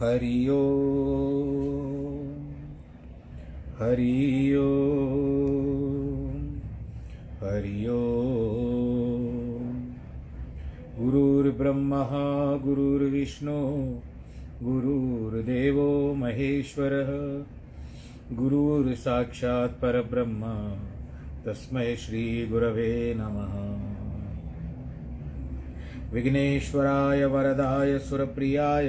हरि हरि हरि ओम गुरुर्ब्रह्मा गुरुर्विष्णु गुरुर्देवो महेश्वरः। तस्मै श्रीगुरवे नमः। विघ्नेश्वराय वरदाय सुरप्रियाय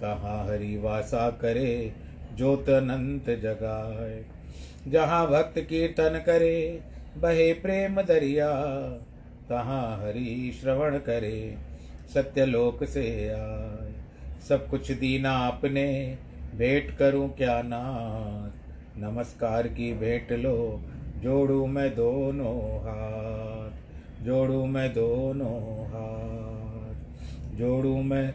कहाँ हरि वासा करे ज्योत अनंत जगाए। जहाँ भक्त कीर्तन करे, बहे प्रेम दरिया। तहाँ हरि श्रवण करे, सत्यलोक से आए। सब कुछ दीना आपने भेंट करूँ क्या नाथ? नमस्कार की भेंट लो, जोड़ू मैं दोनों हाथ। जोड़ू मैं दोनों हाथ। जोड़ू मैं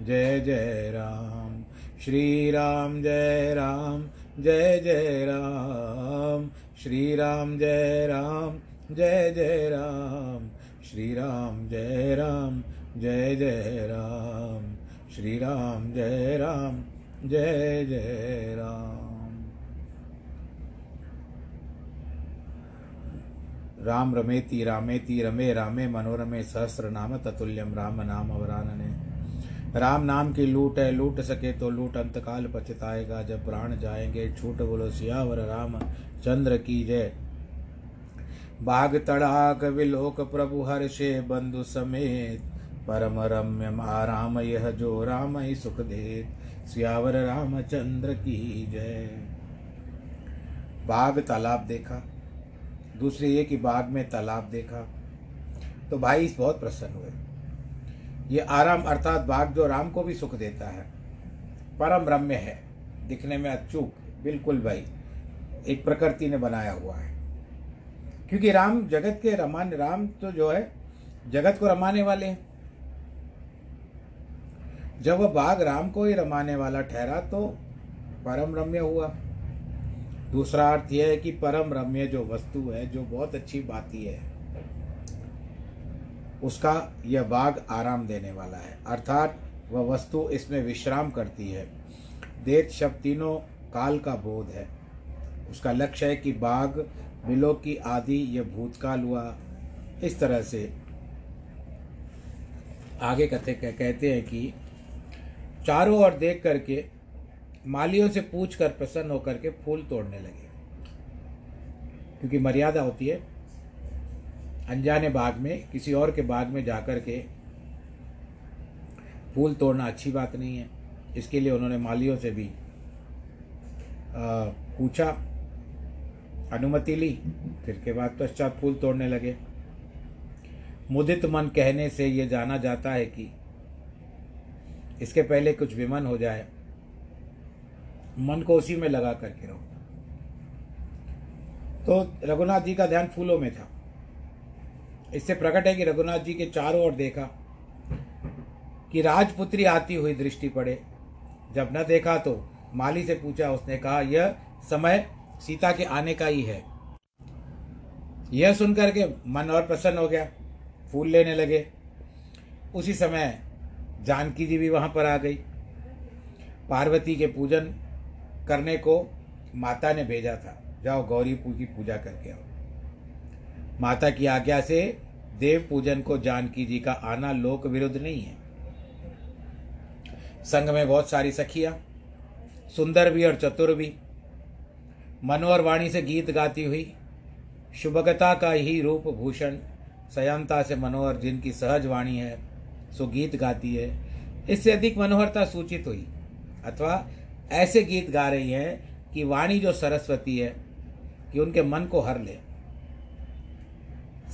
जय जय राम, श्री राम जय राम, जय जय राम, श्री राम जय राम, जय जय राम, श्री राम जय राम, जय जय राम, श्री राम जय राम, जय जय राम। राम रमेति, रामेति, रमे, रामे, मनोरमे सहस्र नाम ततुल्यम राम, नाम, वरानने। राम नाम की लूट है, लूट सके तो लूट अंतकाल पछताएगा। जब प्राण जाएँगे छूट बोलो, सियावर राम, चंद्र की जय। बाघ तड़ाक विलोक प्रभु हर्षे बंधु समेत, परम रम्य आराम यह जो राम ही सुख दे सियावर राम, चंद्र की जय। बाघ तालाब देखा, दूसरी ये कि बाघ में तालाब देखा। तो भाई बहुत प्रसन्न हुए। ये आराम अर्थात बाग जो राम को भी सुख देता है। परम रम्य है। दिखने में अचूक, बिल्कुल भाई। एक प्रकृति ने बनाया हुआ है। क्योंकि राम जगत के रमान राम तो जो है, जगत को रमाने वाले हैं। जब वह बाघ राम को ही रमाने वाला ठहरा तो परम रम्य हुआ। दूसरा अर्थ यह है कि परम रम्य जो वस्तु है, जो बहुत अच्छी बाती है। उसका यह बाग आराम देने वाला है। अर्थात, वह वस्तु इसमें विश्राम करती है। देत शब्द तीनों काल का बोध है। उसका लक्ष्य है कि बाघ बिलो की आदि, यह भूतकाल हुआ। इस तरह से आगे कहते कहते हैं कि चारों ओर देख करके मालियों से पूछ कर प्रसन्न होकर के फूल तोड़ने लगे। क्योंकि मर्यादा होती है अनजाने बाग में किसी और के बाग में जाकर के फूल तोड़ना अच्छी बात नहीं है। इसके लिए उन्होंने मालियों से भी आ, पूछा अनुमति ली फिर के बाद पश्चात फूल तोड़ने लगे। मुदित मन कहने से ये जाना जाता है कि इसके पहले कुछ विमन हो जाए मन को उसी में लगा करके रहो। तो रघुनाथ जी का ध्यान फूलों में था। इससे प्रकट है कि रघुनाथ जी के चारों ओर देखा कि राजपुत्री आती हुई दृष्टि पड़े। जब न देखा तो माली से पूछा, उसने कहा, यह समय सीता के आने का ही है। यह सुनकर के मन और प्रसन्न हो गया। फूल लेने लगे। उसी समय जानकी जी भी वहाँ पर आ गई। पार्वती के पूजन करने को माता ने भेजा था। जाओ गौरी की पूजा करके आओ। माता की आज्ञा से देव पूजन को जानकी जी का आना लोक विरुद्ध नहीं है। संघ में बहुत सारी सखियाँ, सुंदर भी और चतुर भी, मनोहर वाणी से गीत गाती हुई, शुभगता का ही रूप भूषण, सयांता से मनोहर, जिनकी सहज वाणी है, सो गीत गाती है। इससे अधिक मनोहरता सूचित हुई, अथवा ऐसे गीत गा रही हैं कि वाणी जो सरस्वती है, कि उनके मन को हर ले।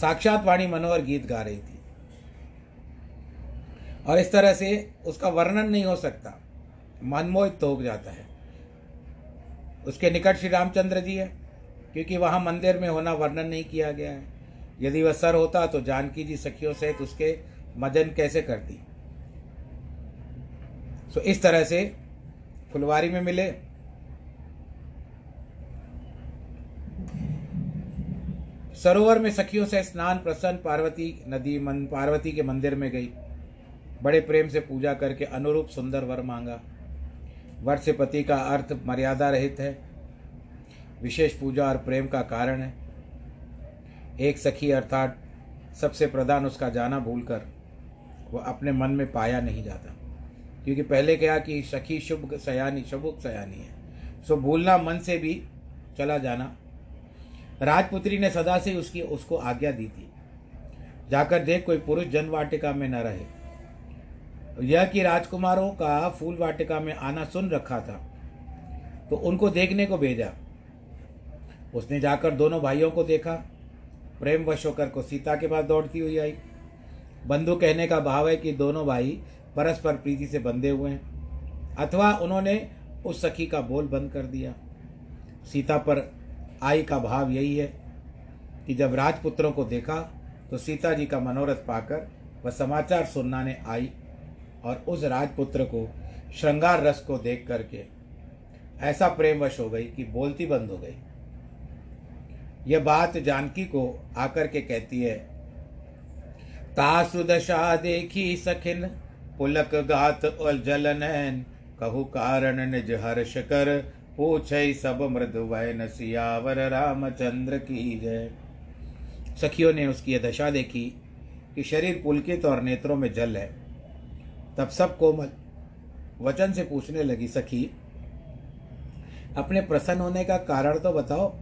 साक्षात वाणी मनोहर गीत गा रही थी। और इस तरह से उसका वर्णन नहीं हो सकता। मनमोहित तो हो जाता है। उसके निकट श्री रामचंद्र जी है, क्योंकि वहाँ मंदिर में होना वर्णन नहीं किया गया है। यदि वह सर होता तो जानकी जी सखियों सहित उसके मजन कैसे करती। सो इस तरह से फुलवारी में मिले। सरोवर में सखियों से स्नान प्रसन्न पार्वती नदी मन, पार्वती के मंदिर में गई। बड़े प्रेम से पूजा करके अनुरूप सुंदर वर मांगा। वर से पति का अर्थ मर्यादा रहित है। विशेष पूजा और प्रेम का कारण है। एक सखी अर्थात सबसे प्रधान उसका जाना भूलकर वह अपने मन में पाया नहीं जाता। क्योंकि पहले क्या कि सखी शुभ सयानी शुभ सयानी है। सो भूलना मन से भी चला जाना। राजपुत्री ने सदा से उसकी, उसको आज्ञा दी थी। जाकर देख कोई पुरुष जन वाटिका में न रहे। यह कि राजकुमारों का फूल वाटिका में आना सुन रखा था तो उनको देखने को भेजा। उसने जाकर दोनों भाइयों को देखा। प्रेम वश होकर को सीता के पास दौड़ती हुई आई। बंधु कहने का भाव है कि दोनों भाई परस्पर प्रीति से बंधे हुए हैं, अथवा उन्होंने उस सखी का बोल बंद कर दिया। सीता पर आई का भाव यही है कि जब राजपुत्रों को देखा तो सीता जी का मनोरथ पाकर वह समाचार सुनना आई और उस राजपुत्र को श्रृंगार रस को देख करके ऐसा प्रेमवश हो गई कि बोलती बंद हो गई। यह बात जानकी को आकर के कहती है तासु दशा देखी सखिन, पुलक गात और जलन कहु कारण निज हर्ष कर पूछ सब मृदु वैन सियावर रामचंद्र की जय। सखियों ने उसकी यह दशा देखी कि शरीर पुलकित और नेत्रों में जल है। तब सब कोमल वचन से पूछने लगी, सखी, अपने प्रसन्न होने का कारण तो बताओ।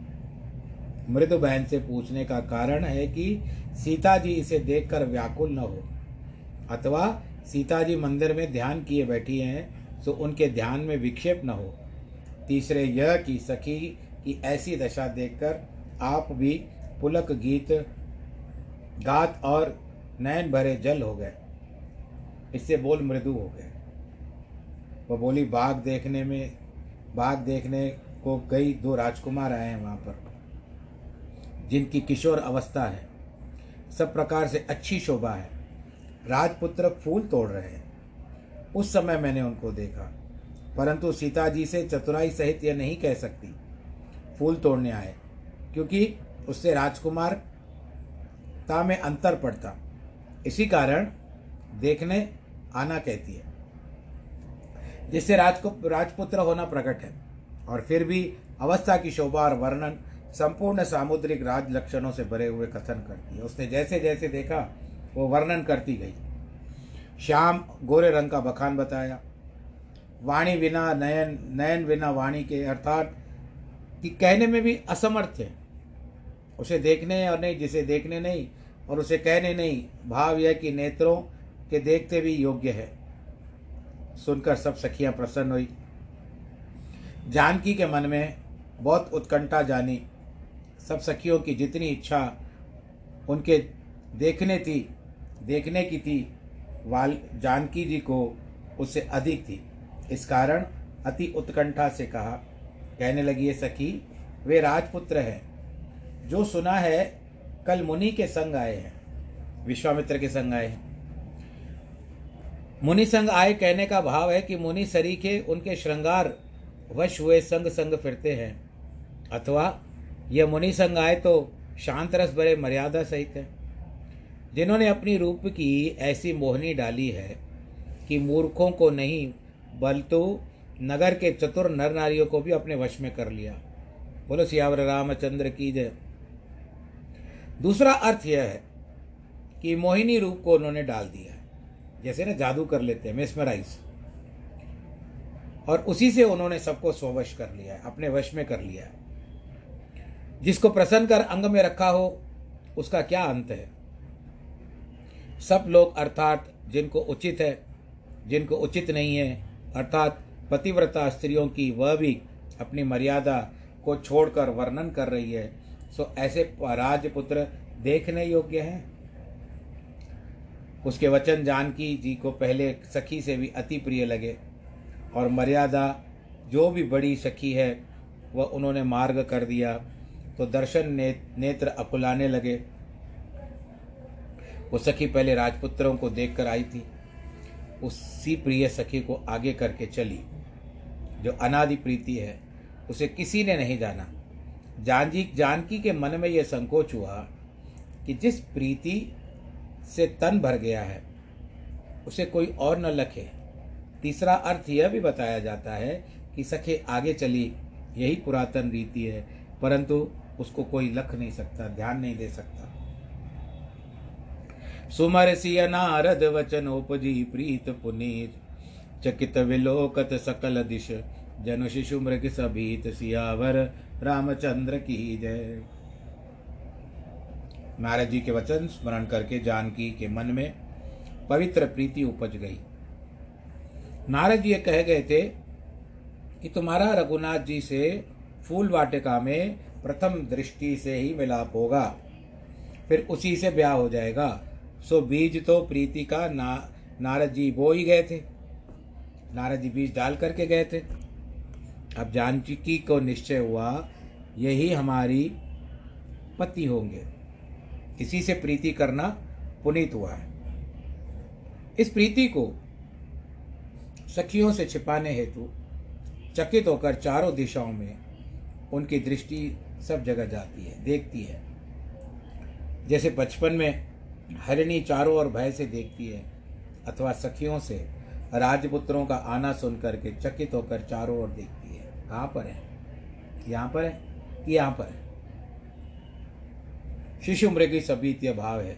मृदु बहन से पूछने का कारण है कि सीता जी इसे देखकर व्याकुल न हो। अथवा सीता जी मंदिर में ध्यान किए बैठी हैं तो उनके ध्यान में विक्षेप न हो। तीसरे यह कि सखी की ऐसी दशा देखकर आप भी पुलक गीत गात और नयन भरे जल हो गए। इससे बोल मृदु हो गए। वह बोली, बाघ देखने में, बाघ देखने को गई दो राजकुमार आए हैं वहाँ पर, जिनकी किशोर अवस्था है। सब प्रकार से अच्छी शोभा है। राजपुत्र फूल तोड़ रहे हैं। उस समय मैंने उनको देखा। परंतु सीता जी से चतुराई सहित यह नहीं कह सकती। फूल तोड़ने आए, क्योंकि उससे राजकुमार ता में अंतर पड़ता। इसी कारण देखने आना कहती है, जिससे राजकु, राजपुत्र होना प्रकट है। और फिर भी अवस्था की शोभा और वर्णन संपूर्ण सामुद्रिक राज लक्षणों से भरे हुए कथन करती है। उसने जैसे जैसे देखा, वो वर्णन करती गई। श्याम गोरे रंग का बखान बताया वाणी बिना, नयन नयन बिना वाणी के, अर्थात कि कहने में भी असमर्थ है। उसे देखने और नहीं, जिसे देखने नहीं और उसे कहने नहीं, भाव यह कि नेत्रों के देखते भी योग्य है। सुनकर सब सखियाँ प्रसन्न हुई। जानकी के मन में बहुत उत्कंठा जानी। सब सखियों की जितनी इच्छा उनके देखने थी, देखने की थी, वाल, जानकी जी को उससे अधिक थी। इस कारण अति उत्कंठा से कहा। कहने लगी ये सखी, वे राजपुत्र हैं। जो सुना है, कल मुनि के संग आए हैं। विश्वामित्र के संग आए हैं। मुनि संग आए कहने का भाव है कि मुनि सरीखे उनके श्रृंगार वश हुए संग संग फिरते हैं। अथवा यह मुनि संग आए तो शांत रस भरे मर्यादा सहित है। जिन्होंने अपनी रूप की ऐसी मोहनी डाली है कि मूर्खों को नहीं बल्तु नगर के चतुर नर नारियों को भी अपने वश में कर लिया। बोलो, सियावर रामचंद्र की जय। दूसरा अर्थ यह है कि मोहिनी रूप को उन्होंने डाल दिया जैसे ना जादू कर लेते हैं, मेस्मराइज। और उसी से उन्होंने सबको स्ववश कर लिया है, अपने वश में कर लिया है। जिसको प्रसन्न कर अंग में रखा हो, उसका क्या अंत है? सब लोग अर्थात जिनको उचित है, जिनको उचित नहीं है अर्थात पतिव्रता स्त्रियों की वह भी अपनी मर्यादा को छोड़कर वर्णन कर रही है। सो ऐसे राजपुत्र देखने योग्य हैं। उसके वचन जानकी जी को पहले सखी से भी अति प्रिय लगे और मर्यादा जो भी बड़ी सखी है वह उन्होंने मार्ग कर दिया। तो दर्शन ने, नेत्र अकुलाने लगे। वो सखी पहले राजपुत्रों को देखकर आई थी। उसी प्रिय सखी को आगे करके चली। जो अनादि प्रीति है, उसे किसी ने नहीं जाना। जानजी, जानकी के मन में यह संकोच हुआ कि जिस प्रीति से तन भर गया है, उसे कोई और न लखे। तीसरा अर्थ यह भी बताया जाता है कि सखे आगे चली, यही पुरातन रीति है, परंतु उसको कोई लख नहीं सकता, ध्यान नहीं दे सकता। सुमर सिय नारद वचन उपजी प्रीत पुनीत। चकित विलोकत सकल दिश जन शिशु मृग सभीत सियावर रामचंद्र की जय। नारद जी के वचन स्मरण करके जानकी के मन में पवित्र प्रीति उपज गई। नारद जी ये कह गए थे कि तुम्हारा रघुनाथ जी से फूल वाटिका में प्रथम दृष्टि से ही मिलाप होगा, फिर उसी से ब्याह हो जाएगा। सो बीज तो प्रीति का ना, नारद जी बो ही गए थे। नारद जी बीज डाल करके गए थे। अब जानकी को निश्चय हुआ, यही हमारी पति होंगे। इसी से प्रीति करना पुनीत हुआ है। इस प्रीति को सखियों से छिपाने हेतु चकित होकर चारों दिशाओं में उनकी दृष्टि सब जगह जाती है, देखती है। जैसे बचपन में हरिणी चारों ओर भय से देखती है, अथवा सखियों से राजपुत्रों का आना सुन करके चकित होकर चारों ओर देखती है। कहाँ पर है? यहाँ पर है? यहाँ पर है। शिशु मृगी सबीत्य भाव है।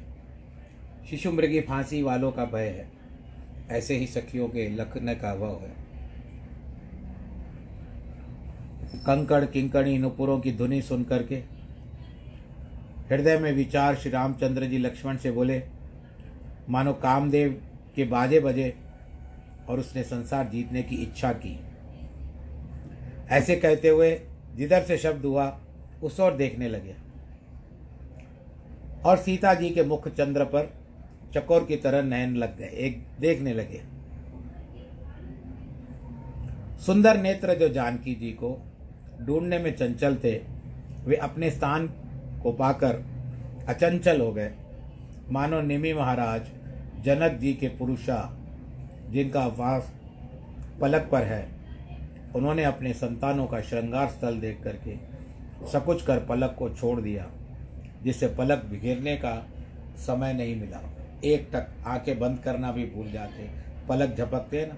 शिशु मृगी फांसी वालों का भय है। ऐसे ही सखियों के लखने का वह है। कंकड़ किंकणी नुपुरों की धुनी सुन करके हृदय में विचार श्री रामचंद्र जी लक्ष्मण से बोले, मानो कामदेव के बाजे बजे और उसने संसार जीतने की इच्छा की। ऐसे कहते हुए जिधर से शब्द हुआ, उस ओर देखने लगे। और सीता जी के मुख चंद्र पर चकोर की तरह नयन लग गए, एक देखने लगे। सुंदर नेत्र जो जानकी जी को ढूँढने में चंचल थे, वे अपने स्थान को पाकर अचंचल हो गए। मानो निमि महाराज, जनक जी के पुरुषा, जिनका वास पलक पर है, उन्होंने अपने संतानों का श्रृंगार स्थल देख करके सकुच कर पलक को छोड़ दिया, जिससे पलक बिखेरने का समय नहीं मिला। एक तक आँखें बंद करना भी भूल जाते, पलक झपकते ना।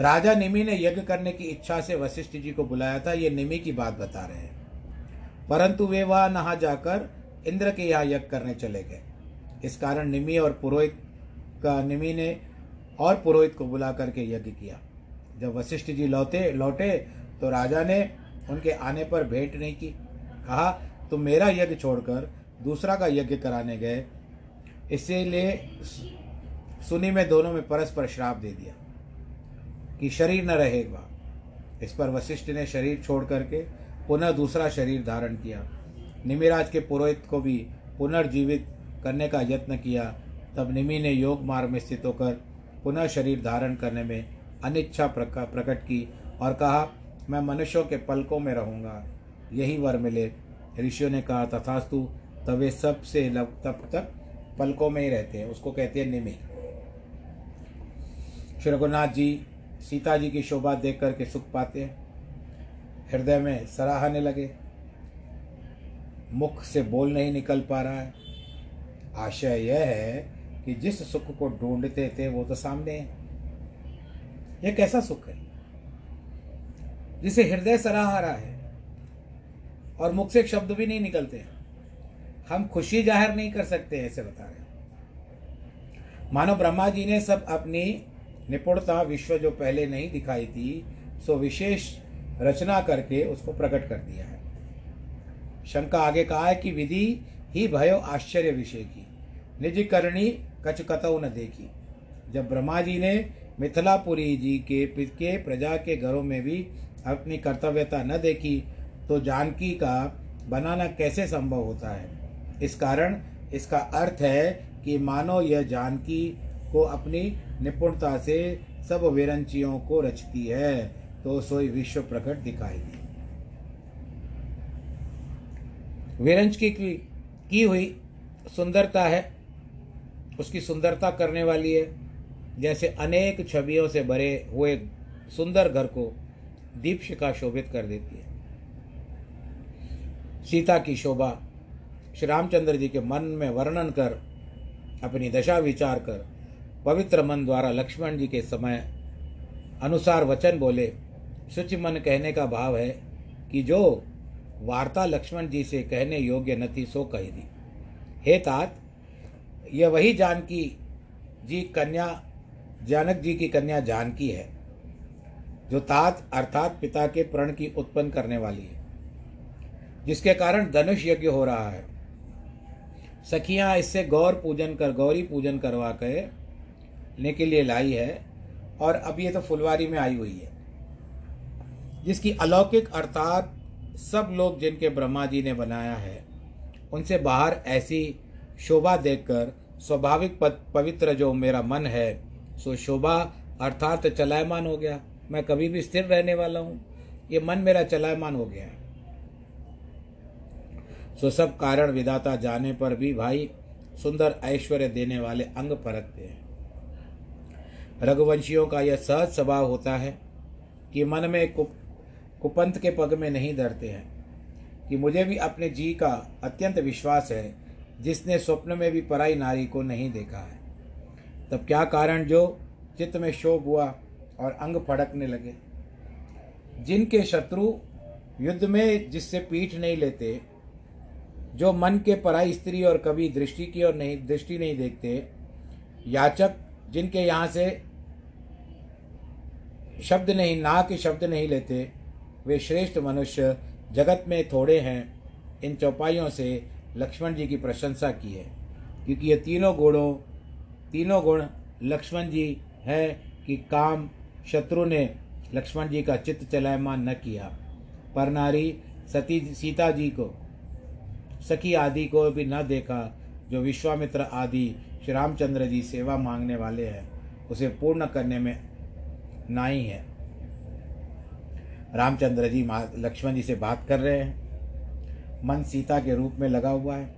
राजा निमि ने यज्ञ करने की इच्छा से वशिष्ठ जी को बुलाया था, ये निमि की बात बता रहे हैं। परंतु वे वह नहा जाकर इंद्र के यहाँ यज्ञ करने चले गए। इस कारण निमि और पुरोहित का निमि ने और पुरोहित को बुला करके यज्ञ किया। जब वशिष्ठ जी लौटे लौटे तो राजा ने उनके आने पर भेंट नहीं की। कहा, तुम मेरा यज्ञ छोड़कर दूसरा का यज्ञ कराने गए। इसीलिए सुनी में दोनों में परस्पर श्राप दे दिया। कि शरीर न रहेगा इस पर वशिष्ठ ने शरीर छोड़ करके पुनः दूसरा शरीर धारण किया। निमिराज के पुरोहित को भी पुनर्जीवित करने का यत्न किया। तब निमि ने योग मार्ग में स्थित होकर पुनः शरीर धारण करने में अनिच्छा प्रकट की और कहा, मैं मनुष्यों के पलकों में रहूँगा। यही वर मिले। ऋषियों ने कहा, तथास्तु, तब वे सबसे तब तक पलकों में ही रहते हैं। उसको कहते हैं निमि। श्री रघुनाथ जी सीता जी की शोभा देख करके सुख पाते हैं। हृदय में सराहने लगे। मुख से बोल नहीं निकल पा रहा है। आशय यह है कि जिस सुख को ढूंढते थे वो तो सामने है। यह कैसा सुख है? जिसे हृदय सराह रहा है और मुख से शब्द भी नहीं निकलते। हम खुशी ज़ाहिर नहीं कर सकते, ऐसे बता रहे मानो ब्रह्मा जी ने सब अपनी निपुणता विश्व जो पहले नहीं दिखाई थी, सो विशेष रचना करके उसको प्रकट कर दिया है। शंका आगे कहा है कि विधि ही भयो आश्चर्य विषय की निज करणी कच कतौ न देखी। जब ब्रह्मा जी ने मिथिलापुरी जी के के प्रजा के घरों में भी अपनी कर्तव्यता न देखी तो जानकी का बनाना कैसे संभव होता है? इस कारण इसका अर्थ है कि मानो यह जानकी को अपनी निपुणता से सब विरंचियों को रचती है तो सोई विश्व प्रकट दिखाई दी। विरंच की, की हुई सुंदरता है उसकी सुंदरता करने वाली है। जैसे अनेक छवियों से भरे हुए सुंदर घर को दीपशिका शोभित कर देती है। सीता की शोभा श्री रामचंद्र जी के मन में वर्णन कर अपनी दशा विचार कर पवित्र मन द्वारा लक्ष्मण जी के समय अनुसार वचन बोले शुचि मन कहने का भाव है कि जो वार्ता लक्ष्मण जी से कहने योग्य न थी, सो कही दी। हे तात, यह वही जानकी जी कन्या, जानक जी की कन्या जानकी है, जो तात अर्थात पिता के प्रण की उत्पन्न करने वाली है, जिसके कारण धनुष यज्ञ हो रहा है। सखियाँ, इससे गौर पूजन कर, गौरी पूजन करवा के के लिए लाई है और अब ये तो फुलवारी में आई हुई है। जिसकी अलौकिक अर्थात सब लोग जिनके ब्रह्मा जी ने बनाया है, उनसे बाहर ऐसी शोभा देखकर स्वाभाविक पवित्र जो मेरा मन है, सो शोभा अर्थात चलायमान हो गया। मैं कभी भी स्थिर रहने वाला हूँ। ये मन मेरा चलायमान हो गया है। सो सब कारण विदाता जाने पर भी भाई सुंदर ऐश्वर्य देने वाले अंग परखते हैं। रघुवंशियों का यह सहज स्वभाव होता है कि मन में कुप कुपंथ के पग में नहीं धरते हैं, कि मुझे भी अपने जी का अत्यंत विश्वास है, जिसने स्वप्न में भी पराई नारी को नहीं देखा है। तब क्या कारण जो चित्त में शोभ हुआ और अंग फड़कने लगे? जिनके शत्रु युद्ध में जिससे पीठ नहीं लेते, जो मन के पराई स्त्री और कभी दृष्टि की और नहीं, दृष्टि नहीं देखते, याचक जिनके यहाँ से शब्द नहीं, ना के शब्द नहीं लेते। वे श्रेष्ठ मनुष्य जगत में थोड़े हैं। इन चौपाइयों से लक्ष्मण जी की प्रशंसा की है। क्योंकि ये तीनों गुणों, तीनों गुण लक्ष्मण जी है कि काम शत्रु ने लक्ष्मण जी का चित्त चलायमान न किया। पर नारी सती, सीता जी को, सखी आदि को भी न देखा, जो विश्वामित्र आदि श्री रामचंद्र जी सेवा मांगने वाले हैं, उसे पूर्ण करने में नाई है रामचंद्र जी लक्ष्मण जी से बात कर रहे हैं। मन सीता के रूप में लगा हुआ है।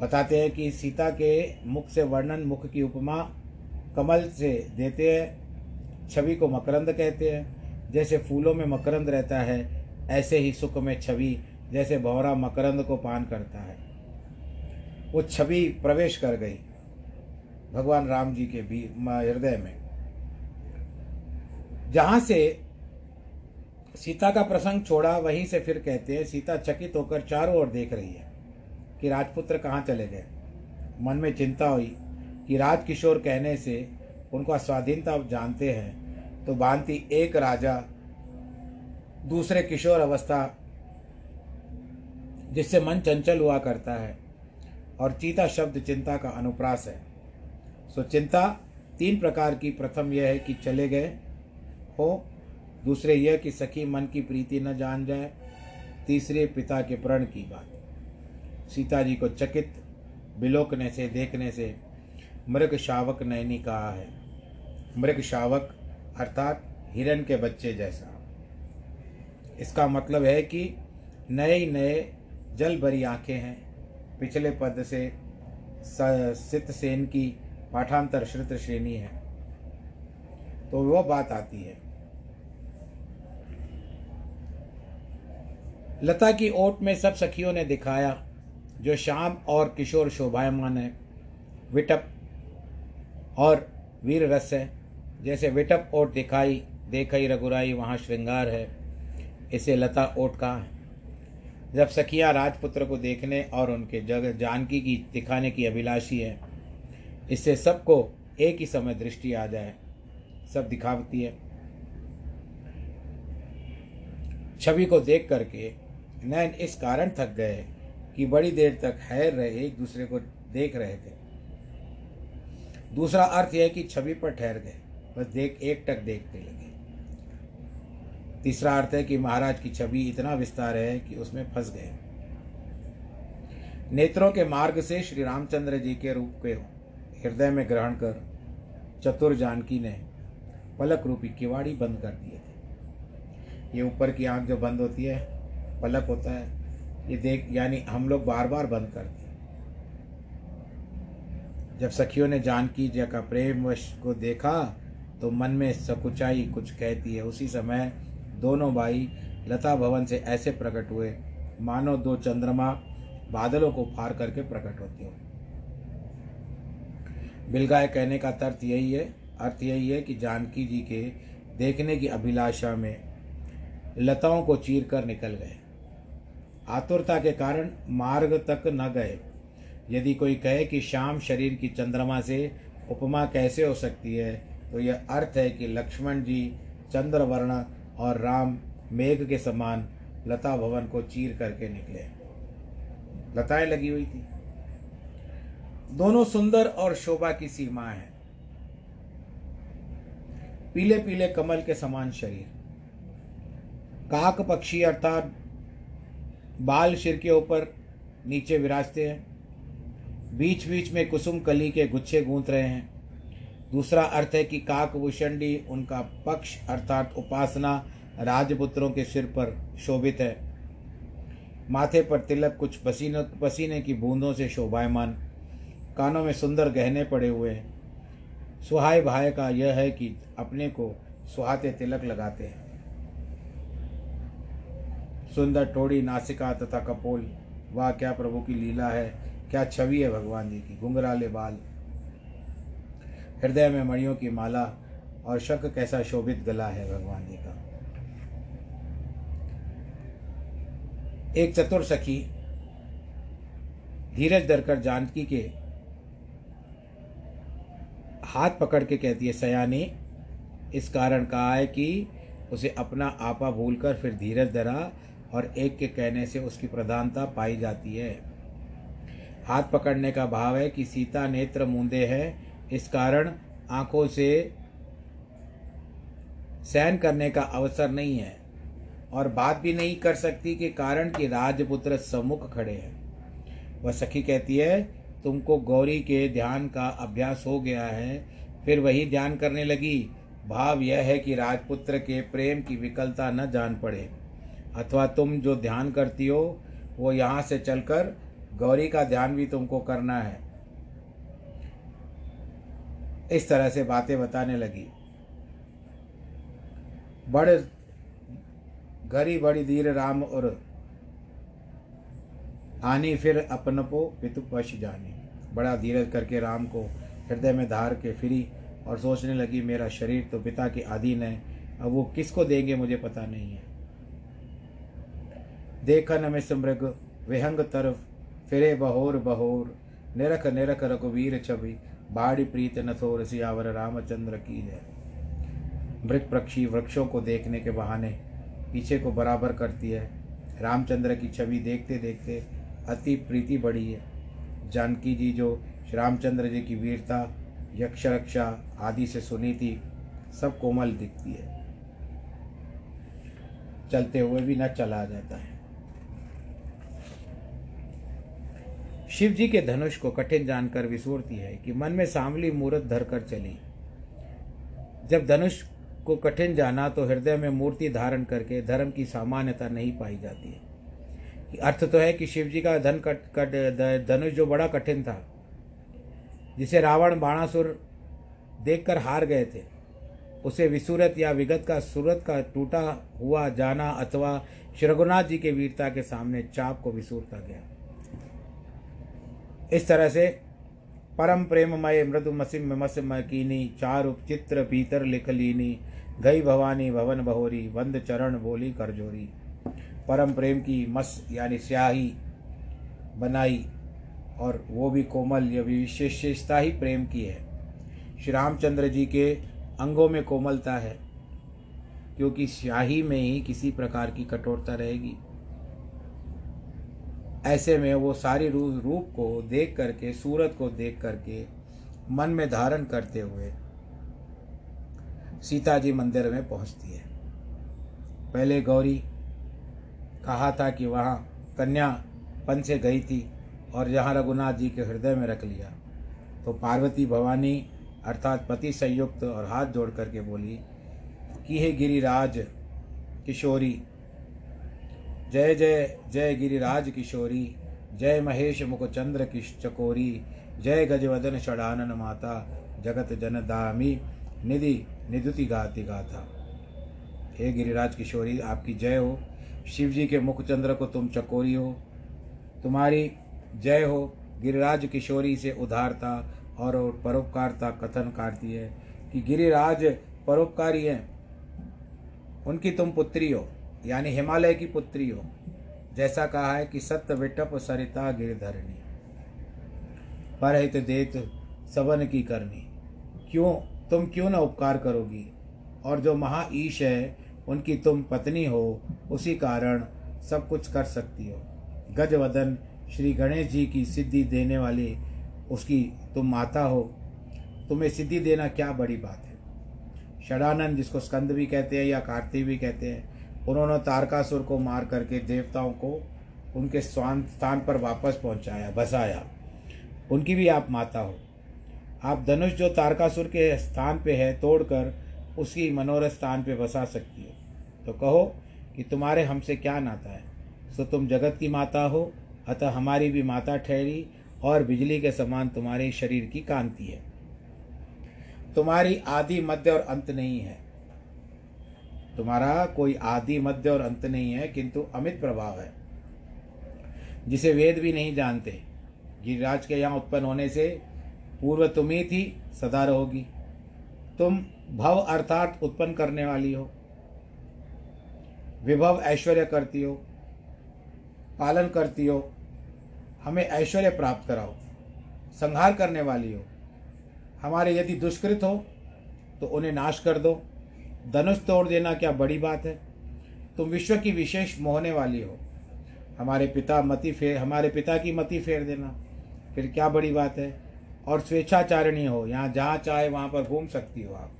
बताते हैं कि सीता के मुख से वर्णन मुख की उपमा कमल से देते हैं, छवि को मकरंद कहते हैं। जैसे फूलों में मकरंद रहता है, ऐसे ही सुख में छवि, जैसे भौरा मकरंद को पान करता है। वो छवि प्रवेश कर गई। भगवान राम जी के भी हृदय में। जहाँ से सीता का प्रसंग छोड़ा, वहीं से फिर कहते हैं, सीता चकित होकर चारों ओर देख रही है कि राजपुत्र कहाँ चले गए। मन में चिंता हुई कि राजकिशोर कहने से उनका स्वाधीनता जानते हैं तो भांति एक राजा दूसरे किशोर अवस्था जिससे मन चंचल हुआ करता है और चीता शब्द चिंता का अनुप्रास है। सो चिंता तीन प्रकार की, प्रथम यह है कि चले गए हो। दूसरे यह कि सखी मन की प्रीति न जान जाए, तीसरे पिता के प्रण की बात। सीता जी को चकित, बिलोकने से, देखने से, मृग शावक नयनी कहा है। मृग शावक, अर्थात हिरण के बच्चे जैसा। इसका मतलब है कि नए नए जल भरी आँखें हैं। पिछले पद से सित सेन की पाठांतर श्रुत श्रेणी है। तो वह बात आती है। लता की ओट में सब सखियों ने दिखाया, जो शाम और किशोर शोभायमान है। विटप और वीर रस है। जैसे विटप ओट दिखाई, देखई रघुराई, वहाँ श्रृंगार है। इसे लता ओट कहा है। जब सखियाँ राजपुत्र को देखने और उनके जग जानकी की दिखाने की अभिलाषी है, इससे सबको एक ही समय दृष्टि आ जाए। सब दिखावती है। छवि को देख करके नैन इस कारण थक गए कि बड़ी देर तक हैर रहे, एक दूसरे को देख रहे थे। दूसरा अर्थ यह कि छवि पर ठहर गए, बस देख, एक टक देखने लगे। तीसरा अर्थ है कि महाराज की छवि इतना विस्तार है कि उसमें फंस गए। नेत्रों के मार्ग से श्री रामचंद्र जी के रूप के हृदय में ग्रहण कर चतुर जानकी ने पलक रूपी किवाड़ी बंद कर दिए थे। ये ऊपर की आँख जो बंद होती है पलक होता है। ये देख, यानी हम लोग बार बार बंद करते जब सखियों ने जानकी जी का प्रेम वश को देखा तो मन में सकुचाई कुछ कहती है। उसी समय दोनों भाई लता भवन से ऐसे प्रकट हुए, मानो दो चंद्रमा बादलों को फार करके प्रकट होती हो। बिलगाय कहने का तर्थ यही है, अर्थ यही है कि जानकी जी के देखने की अभिलाषा में लताओं को चीर कर निकल गए। आतुरता के कारण मार्ग तक न गए। यदि कोई कहे कि शाम शरीर की चंद्रमा से उपमा कैसे हो सकती है तो यह अर्थ है कि लक्ष्मण जी चंद्रवर्ण और राम मेघ के समान लता भवन को चीर करके निकले। लताएँ लगी हुई थी। दोनों सुंदर और शोभा की सीमा है। पीले पीले कमल के समान शरीर। काक पक्षी अर्थात बाल सिर के ऊपर नीचे विराजते हैं। बीच बीच में कुसुम कली के गुच्छे गूंथ रहे हैं। दूसरा अर्थ है कि काक भूषणी उनका पक्ष अर्थात उपासना राजपुत्रों के सिर पर शोभित है। माथे पर तिलक कुछ पसीने पसीने की बूंदों से शोभायमान, कानों में सुंदर गहने पड़े हुए हैं। सुहाय भाई का यह है कि अपने को सुहाते तिलक लगाते हैं। सुंदर टोड़ी, नासिका तथा कपोल। वाह, क्या प्रभु की लीला है, क्या छवि है भगवान जी की। घुंघराले बाल। हृदय में मणियों की माला और शक कैसा शोभित गला है भगवान जी का। एक चतुर सखी धीरज धरकर जानकी के हाथ पकड़ के कहती है, सयानी, इस कारण कहा है कि उसे अपना आपा भूलकर फिर धीरज धरा और एक के कहने से उसकी प्रधानता पाई जाती है। हाथ पकड़ने का भाव है कि सीता नेत्र मूंदे है। इस कारण आँखों से सहन करने का अवसर नहीं है। और बात भी नहीं कर सकती कि कारण कि राजपुत्र सम्मुख खड़े हैं। वह सखी कहती है, तुमको गौरी के ध्यान का अभ्यास हो गया है। फिर वही ध्यान करने लगी। भाव यह है कि राजपुत्र के प्रेम की विकलता न जान पड़े। अथवा तुम जो ध्यान करती हो, वो यहाँ से चलकर गौरी का ध्यान भी तुमको करना है। इस तरह से बातें बताने लगी। बड़े घरी बड़ी धीर राम और आनी फिर अपन को पितु पश जानी। बड़ा धीरज करके राम को हृदय में धार के फिरी और सोचने लगी, मेरा शरीर तो पिता के अधीन है, अब वो किसको देंगे मुझे पता नहीं है। देखन में मृग विहंग तरफ़, फिरे बहोर बहोर। निरख निरख रघुवीर छवि, बाड़ी प्रीत न नथोर सियावर रामचंद्र की है। मृग पक्षी वृक्षों को देखने के बहाने पीछे को बराबर करती है। रामचंद्र की छवि देखते देखते अति प्रीति बढ़ी है। जानकी जी जो रामचंद्र जी की वीरता, यक्ष रक्षा आदि से सुनी थी सब कोमल दिखती है। चलते हुए भी न चला जाता है। शिव जी के धनुष को कठिन जानकर विसूरती है कि मन में सांवली मूर्त धरकर चली। जब धनुष को कठिन जाना तो हृदय में मूर्ति धारण करके धर्म की सामान्यता नहीं पाई जाती। है अर्थ तो है कि शिव जी का धन कट कट धनुष जो बड़ा कठिन था, जिसे रावण बाणासुर देखकर हार गए थे, उसे विसूरत या विगत का सूरत का टूटा हुआ जाना अथवा श्री रघुनाथ जी के वीरता के सामने चाप को विसूरता गया। इस तरह से परम प्रेममय मृदु मसिम मसमय कीनी चारु चित्र पीतर लिख लीनी गई भवानी भवन बहोरी, वंद चरण बोली करजोरी परम प्रेम की मस यानी स्याही बनाई और वो भी कोमल, या विशेषता ही प्रेम की है। श्री रामचंद्र जी के अंगों में कोमलता है, क्योंकि स्याही में ही किसी प्रकार की कठोरता रहेगी। ऐसे में वो सारी रूप रूप को देख करके, सूरत को देख करके मन में धारण करते हुए सीता जी मंदिर में पहुँचती है। पहले गौरी कहा था कि वहाँ कन्या पन से गई थी और जहाँ रघुनाथ जी के हृदय में रख लिया। तो पार्वती भवानी अर्थात पति संयुक्त और हाथ जोड़ करके बोली, कि हे गिरिराज किशोरी जय जय जय गिरिराज किशोरी, जय महेश मुखचंद्र किश चकोरी जय गजवदन षडानन माता, जगत जन दामी, निधि निधुति गाति गाथा। हे गिरिराज किशोरी, आपकी जय हो। शिव जी के मुखचंद्र को तुम चकोरी हो। तुम्हारी जय हो। गिरिराज किशोरी से उधारता और परोपकारता कथन करती है कि गिरिराज परोपकारी हैं। उनकी तुम पुत्री हो। यानी हिमालय की पुत्री हो जैसा कहा है कि सत्य विटप सरिता गिरधरणी पर हित देत सवन की करनी। क्यों? तुम क्यों न उपकार करोगी? और जो महा ईश है, उनकी तुम पत्नी हो, उसी कारण सब कुछ कर सकती हो। गजवदन श्री गणेश जी की सिद्धि देने वाली उसकी तुम माता हो। तुम्हें सिद्धि देना क्या बड़ी बात है? षडानंद जिसको स्कंद भी कहते हैं या कार्तिक भी कहते हैं उन्होंने तारकासुर को मार करके देवताओं को उनके स्वान, स्थान पर वापस पहुँचाया, बसाया। उनकी भी आप माता हो। आप धनुष जो तारकासुर के स्थान पे है, तोड़कर उसकी मनोरथ स्थान पे बसा सकती हो। तो कहो कि तुम्हारे हमसे क्या नाता है? सो तुम जगत की माता हो, अतः हमारी भी माता ठहरी और बिजली के समान तुम्हारे शरीर की कांति है। तुम्हारी आदि मध्य और अंत नहीं है। तुम्हारा कोई आदि मध्य और अंत नहीं है, किंतु अमित प्रभाव है, जिसे वेद भी नहीं जानते। गिरिराज के यहाँ उत्पन्न होने से पूर्व तुम ही थी, सदा रहोगी। तुम भव अर्थात उत्पन्न करने वाली हो। विभव ऐश्वर्य करती हो, पालन करती हो, हमें ऐश्वर्य प्राप्त कराओ, संहार करने वाली हो। हमारे यदि दुष्कृत हो तो उन्हें नाश कर दो। धनुष तोड़ देना क्या बड़ी बात है? तुम विश्व की विशेष मोहने वाली हो। हमारे पिता मति फेर हमारे पिता की मति फेर देना, फिर क्या बड़ी बात है? और स्वेच्छाचारिणी हो, यहाँ जहाँ चाहे वहाँ पर घूम सकती हो आप।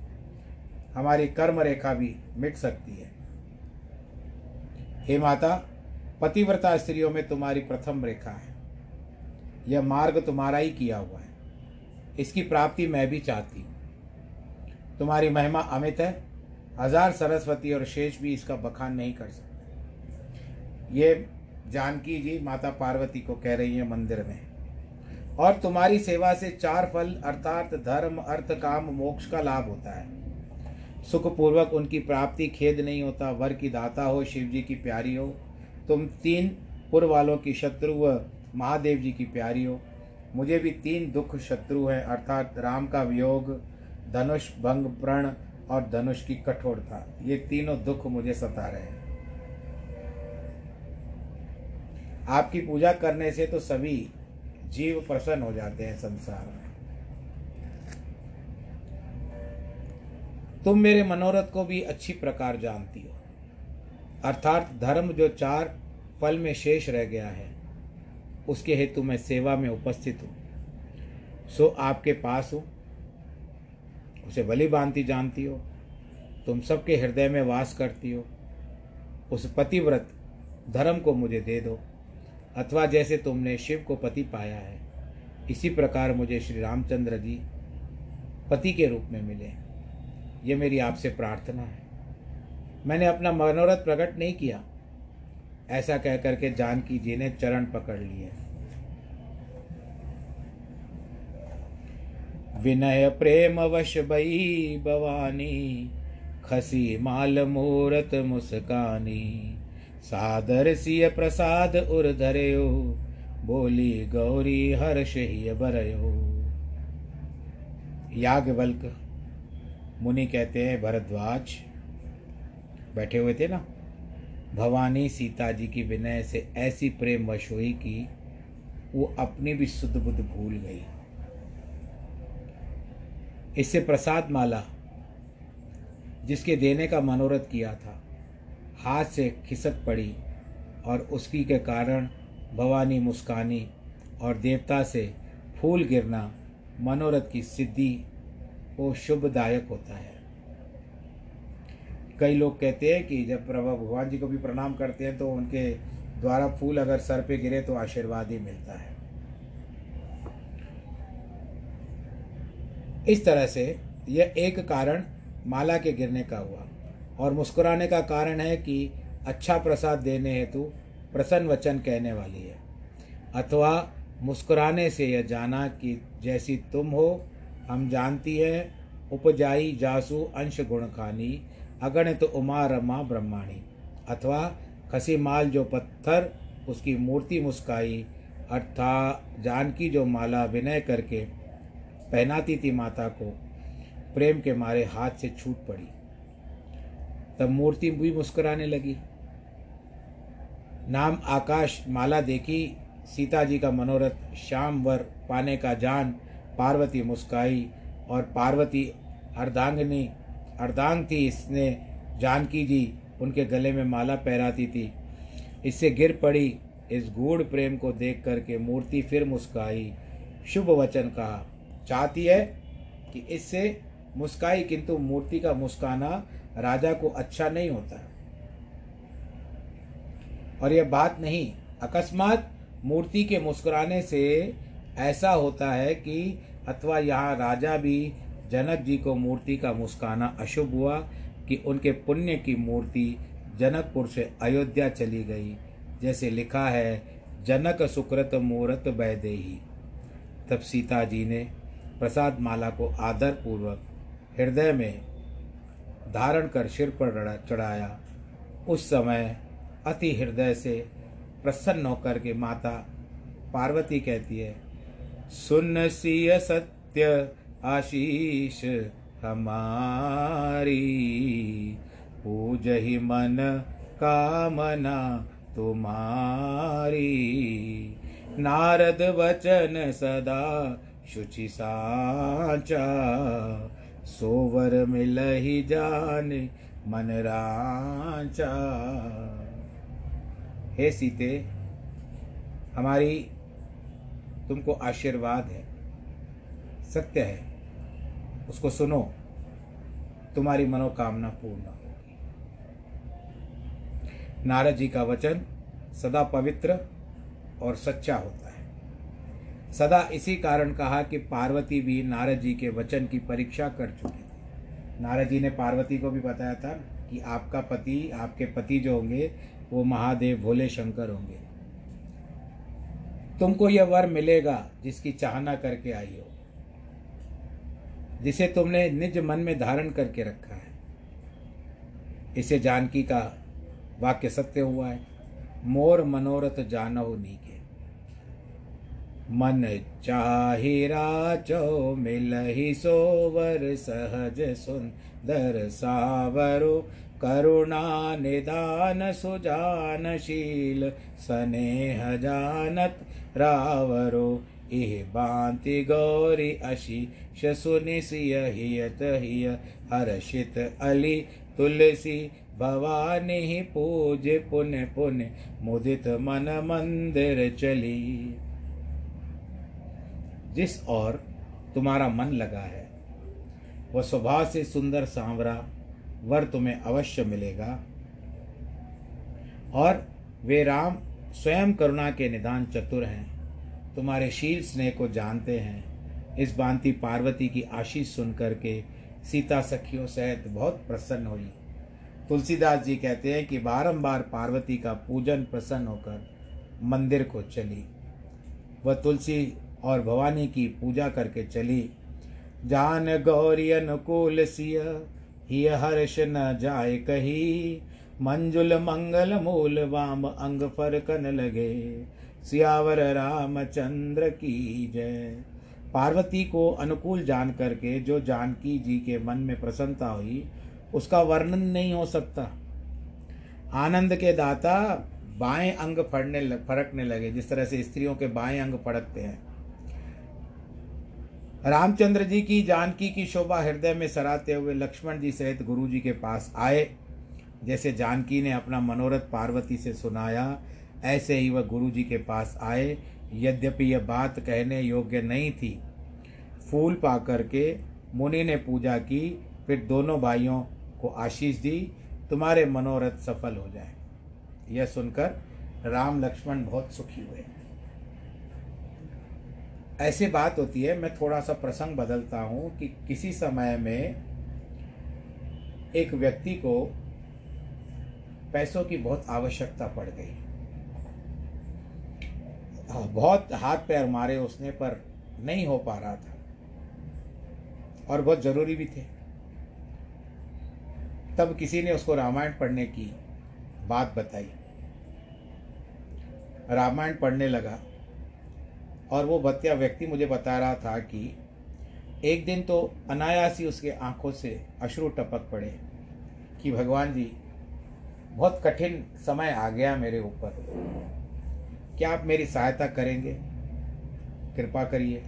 हमारी कर्म रेखा भी मिट सकती है। हे माता, पतिव्रता स्त्रियों में तुम्हारी प्रथम रेखा है। यह मार्ग तुम्हारा ही किया हुआ है। इसकी प्राप्ति मैं भी चाहती हूँ। तुम्हारी महिमा अमित है। हज़ार सरस्वती और शेष भी इसका बखान नहीं कर सकते। ये जानकी जी माता पार्वती को कह रही है मंदिर में। और तुम्हारी सेवा से चार फल, अर्थात धर्म, अर्थ, काम, मोक्ष का लाभ होता है। सुखपूर्वक उनकी प्राप्ति, खेद नहीं होता, वर की दाता हो, शिव जी की प्यारी हो। तुम तीन पुर वालों की शत्रु व महादेव जी की प्यारी हो। मुझे भी तीन दुख शत्रु हैं, अर्थात राम का वियोग, धनुष, भंग, प्रण और धनुष की कठोरता। ये तीनों दुख मुझे सता रहे हैं। आपकी पूजा करने से तो सभी जीव प्रसन्न हो जाते हैं संसार में। तुम मेरे मनोरथ को भी अच्छी प्रकार जानती हो। अर्थात धर्म जो चार फल में शेष रह गया है, उसके हेतु मैं सेवा में उपस्थित हूँ। सो आपके पास हूँ। उसे बलि बांधती जानती हो, तुम सबके हृदय में वास करती हो। उस पतिव्रत धर्म को मुझे दे दो, अथवा जैसे तुमने शिव को पति पाया है, इसी प्रकार मुझे श्री रामचंद्र जी पति के रूप में मिले। ये मेरी आपसे प्रार्थना है। मैंने अपना मनोरथ प्रकट नहीं किया। ऐसा कह करके जानकी जी ने चरण पकड़ लिए। विनय प्रेम वश बई भवानी, खसी माल मूरत मुस्कानी। सादर सिय प्रसाद उर धरयो बोली गौरी हर्ष ही बरयो। याज्ञवल्क मुनि कहते हैं, भरद्वाज, बैठे हुए थे ना? भवानी सीता जी की विनय से ऐसी प्रेम वश हुई कि वो अपनी भी शुद्ध बुद्ध भूल गई। इससे प्रसाद माला, जिसके देने का मनोरथ किया था, हाथ से खिसक पड़ी और उसकी के कारण भवानी मुस्कानी और देवता से फूल गिरना मनोरथ की सिद्धि को शुभदायक होता है। कई लोग कहते हैं कि जब प्रभा भगवान जी को भी प्रणाम करते हैं तो उनके द्वारा फूल अगर सर पे गिरे तो आशीर्वाद ही मिलता है। इस तरह से यह एक कारण माला के गिरने का हुआ और मुस्कुराने का कारण है कि अच्छा प्रसाद देने हेतु प्रसन्न वचन कहने वाली है। अथवा मुस्कुराने से यह जाना कि जैसी तुम हो, हम जानती है, उपजाई जासु अंश गुण खानी, अगणित उमा रमा ब्रह्माणी। अथवा खसी माल जो पत्थर, उसकी मूर्ति मुस्काई, अर्थात जानकी जो माला विनय करके पहनाती थी माता को। प्रेम के मारे हाथ से छूट पड़ी। तब मूर्ति भी मुस्कुराने लगी। नाम आकाश माला देखी। सीता जी का मनोरथ श्याम वर पाने का जान पार्वती मुस्काई और पार्वती अर्धांगनी अर्धांग थी इसने। जानकी जी उनके गले में माला पहराती थी। इससे गिर पड़ी। इस गूढ़ प्रेम को देख करके मूर्ति फिर मुस्काई। शुभ वचन कहा। चाहती है कि इससे मुस्काई, किंतु मूर्ति का मुस्काना राजा को अच्छा नहीं होता। और यह बात नहीं, अकस्मात मूर्ति के मुस्कुराने से ऐसा होता है कि अथवा यहाँ राजा भी जनक जी को मूर्ति का मुस्काना अशुभ हुआ कि उनके पुण्य की मूर्ति जनकपुर से अयोध्या चली गई, जैसे लिखा है, जनक सुकृत मूर्त बैदेही। तब सीता जी ने प्रसाद माला को आदर पूर्वक हृदय में धारण कर सिर पर चढ़ाया। उस समय अति हृदय से प्रसन्न होकर के माता पार्वती कहती है, सुन सिय सत्य आशीष हमारी पूज ही मन कामना तुम्हारी। नारद वचन सदा शुचि साचा सोवर मिल ही जान मन राचा हे सीते, हमारी तुमको आशीर्वाद है, सत्य है, उसको सुनो, तुम्हारी मनोकामना पूर्ण होगी नारद जी का वचन सदा पवित्र और सच्चा होता है। सदा इसी कारण कहा कि पार्वती भी नारद जी के वचन की परीक्षा कर चुकी थी। नारद जी ने पार्वती को भी बताया था कि आपका पति, आपके पति जो होंगे, वो महादेव भोले शंकर होंगे। तुमको यह वर मिलेगा जिसकी चाहना करके आई हो, जिसे तुमने निज मन में धारण करके रखा है। इसे जानकी का वाक्य सत्य हुआ है, मोर मनोरथ जानहो नी मन चाहिरा चो मिलहि सोवर सहज सुंदर सावरो, करुणा निदान सुजानशील स्नेह जानत रावरो। इह बांति गौरी अशीष सुनिसिय हियत हिय हर्षित अली तुलसी भवानी पूज पुण्य पुण्य मुदित मन मंदिर चली। जिस और तुम्हारा मन लगा है, वह स्वभाव से सुंदर सांवरा वर तुम्हें अवश्य मिलेगा। और वे राम स्वयं करुणा के निदान चतुर हैं, तुम्हारे शील स्नेह को जानते हैं। इस बांति पार्वती की आशीष सुन करके सीता सखियों सहित बहुत प्रसन्न हुई। तुलसीदास जी कहते हैं कि बारंबार पार्वती का पूजन प्रसन्न होकर मंदिर को चली। वह तुलसी और भवानी की पूजा करके चली। जान गौरी अनुकूल सिय ही हर्ष न जाय कही। मंजुल मंगल मूल वाम अंग फरकन लगे। सियावर रामचंद्र की जय। पार्वती को अनुकूल जान करके जो जानकी जी के मन में प्रसन्नता हुई, उसका वर्णन नहीं हो सकता। आनंद के दाता बाएँ अंग फड़ने फड़कने लगे, जिस तरह से स्त्रियों के बाएँ अंग फड़कते हैं। रामचंद्र जी की जानकी की शोभा हृदय में सराते हुए लक्ष्मण जी सहित गुरु जी के पास आए। जैसे जानकी ने अपना मनोरथ पार्वती से सुनाया, ऐसे ही वह गुरु जी के पास आए। यद्यपि यह बात कहने योग्य नहीं थी। फूल पा करके मुनि ने पूजा की, फिर दोनों भाइयों को आशीष दी, तुम्हारे मनोरथ सफल हो जाए। यह सुनकर राम लक्ष्मण बहुत सुखी हुए। ऐसी बात होती है मैं थोड़ा सा प्रसंग बदलता हूँ कि किसी समय में एक व्यक्ति को पैसों की बहुत आवश्यकता पड़ गई। हाँ, बहुत हाथ पैर मारे उसने पर नहीं हो पा रहा था। और बहुत ज़रूरी भी थे। तब किसी ने उसको रामायण पढ़ने की बात बताई। रामायण पढ़ने लगा। और वो बतिया व्यक्ति मुझे बता रहा था कि एक दिन तो अनायास ही उसके आँखों से अश्रु टपक पड़े कि भगवान जी, बहुत कठिन समय आ गया मेरे ऊपर। क्या आप मेरी सहायता करेंगे? कृपा करिए।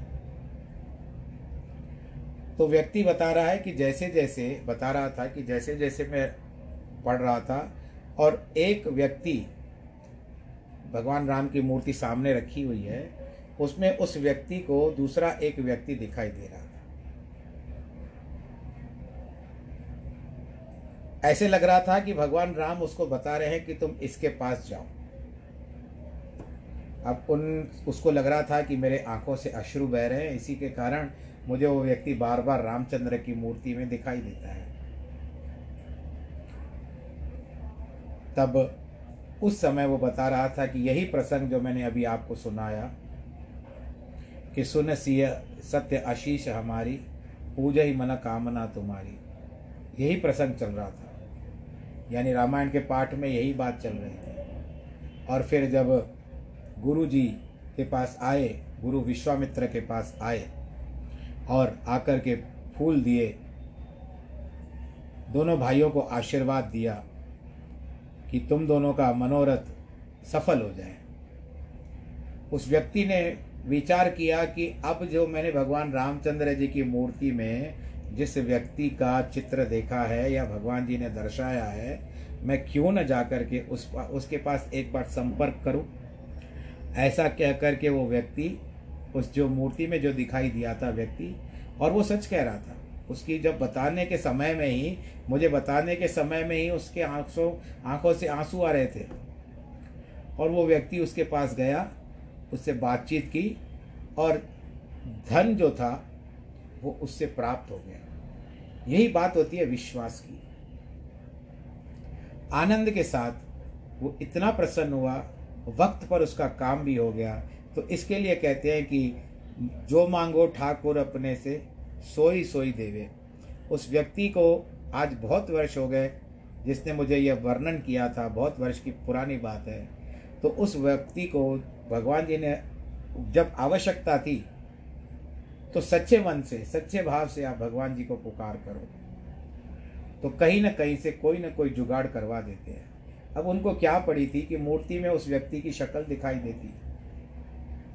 तो व्यक्ति बता रहा है कि जैसे जैसे बता रहा था कि जैसे जैसे मैं पढ़ रहा था और एक व्यक्ति भगवान राम की मूर्ति सामने रखी हुई है उसमें उस व्यक्ति को दूसरा एक व्यक्ति दिखाई दे रहा था। ऐसे लग रहा था कि भगवान राम उसको बता रहे हैं कि तुम इसके पास जाओ। अब उन, उसको लग रहा था कि मेरे आँखों से अश्रु बह रहे हैं, इसी के कारण मुझे वो व्यक्ति बार बार रामचंद्र की मूर्ति में दिखाई देता है। तब उस समय वो बता रहा था कि यही प्रसंग जो मैंने अभी आपको सुनाया कि सुन सिय, सत्य आशीष हमारी, पूजा ही मन कामना तुम्हारी। यही प्रसंग चल रहा था। यानी रामायण के पाठ में यही बात चल रही थी। और फिर जब गुरु जी के पास आए, गुरु विश्वामित्र के पास आए, और आकर के फूल दिए, दोनों भाइयों को आशीर्वाद दिया कि तुम दोनों का मनोरथ सफल हो जाए। उस व्यक्ति ने विचार किया कि अब जो मैंने भगवान रामचंद्र जी की मूर्ति में जिस व्यक्ति का चित्र देखा है या भगवान जी ने दर्शाया है, मैं क्यों न जा कर के उस उसके पास एक बार संपर्क करूँ? ऐसा कह कर के वो व्यक्ति, उस जो मूर्ति में जो दिखाई दिया था व्यक्ति, और वो सच कह रहा था। उसकी जब बताने के समय में ही, मुझे बताने के समय में ही उसके आँखों आँखों से आँसू आ रहे थे। और वो व्यक्ति उसके पास गया उससे बातचीत की और धन जो था वो उससे प्राप्त हो गया। यही बात होती है विश्वास की। आनंद के साथ वो इतना प्रसन्न हुआ, वक्त पर उसका काम भी हो गया। तो इसके लिए कहते हैं कि जो मांगो ठाकुर अपने से सोई सोई देवे। उस व्यक्ति को आज बहुत वर्ष हो गए जिसने मुझे यह वर्णन किया था, बहुत वर्ष की पुरानी बात है। तो उस व्यक्ति को भगवान जी ने जब आवश्यकता थी तो सच्चे मन से, सच्चे भाव से आप भगवान जी को पुकार करो। तो कहीं ना कहीं से कोई ना कोई जुगाड़ करवा देते हैं। अब उनको क्या पड़ी थी कि मूर्ति में उस व्यक्ति की शक्ल दिखाई देती।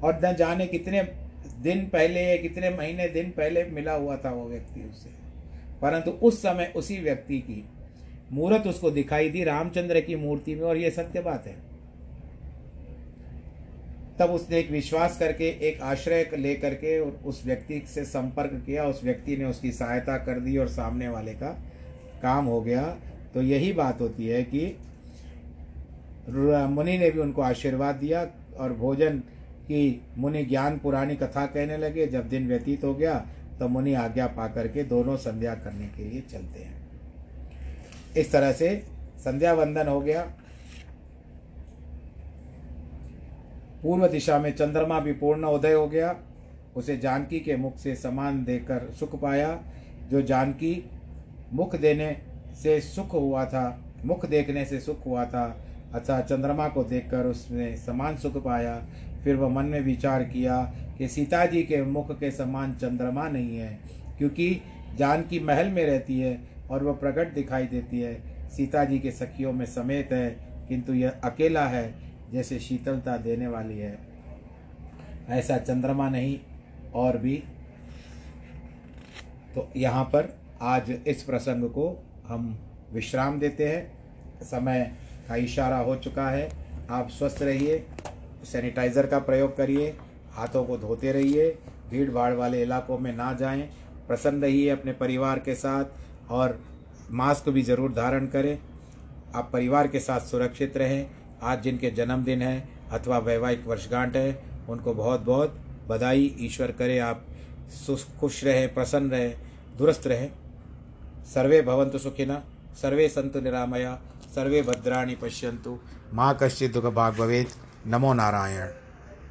और न जाने कितने दिन पहले या कितने महीने दिन पहले मिला हुआ था वो व्यक्ति उससे परंतु उस समय उसी व्यक्ति की मूर्त उसको दिखाई दी रामचंद्र की मूर्ति में, और ये सत्य बात है। तब उसने एक विश्वास करके, एक आश्रय लेकर के उस व्यक्ति से संपर्क किया। उस व्यक्ति ने उसकी सहायता कर दी और सामने वाले का काम हो गया। तो यही बात होती है कि मुनि ने भी उनको आशीर्वाद दिया और भोजन की मुनि ज्ञान पुरानी कथा कहने लगे। जब दिन व्यतीत हो गया तो मुनि आज्ञा पा करके दोनों संध्या करने के लिए चलते हैं। इस तरह से संध्या वंदन हो गया। पूर्व दिशा में चंद्रमा भी पूर्ण उदय हो गया। उसे जानकी के मुख से समान देकर सुख पाया, जो जानकी मुख देने से सुख हुआ था, मुख देखने से सुख हुआ था, अतः चंद्रमा को देखकर उसने समान सुख पाया। फिर वह मन में विचार किया कि सीता जी के मुख के समान चंद्रमा नहीं है, क्योंकि जानकी महल में रहती है और वह प्रकट दिखाई देती है। सीता जी के सखियों में समेत है, किंतु यह अकेला है जैसे शीतलता देने वाली है, ऐसा चंद्रमा नहीं, और भी। तो यहाँ पर आज इस प्रसंग को हम विश्राम देते हैं। समय का इशारा हो चुका है। आप स्वस्थ रहिए, सैनिटाइज़र का प्रयोग करिए, हाथों को धोते रहिए, भीड़ भाड़ वाले इलाकों में ना जाएँ, प्रसन्न रहिए अपने परिवार के साथ, और मास्क भी ज़रूर धारण करें। आप परिवार के साथ सुरक्षित रहें। आज जिनके जन्मदिन है अथवा वैवाहिक वर्षगांठ है, उनको बहुत बहुत बधाई, ईश्वर करे आप खुश रहे, प्रसन्न रहे, दुरुस्त रहे। सर्वे भवंतु सुखिन, सर्वे सन्तु निरामया, सर्वे भद्राणी पश्यंतु माँ कश्चित दुख भाग भवेद नमो नारायण।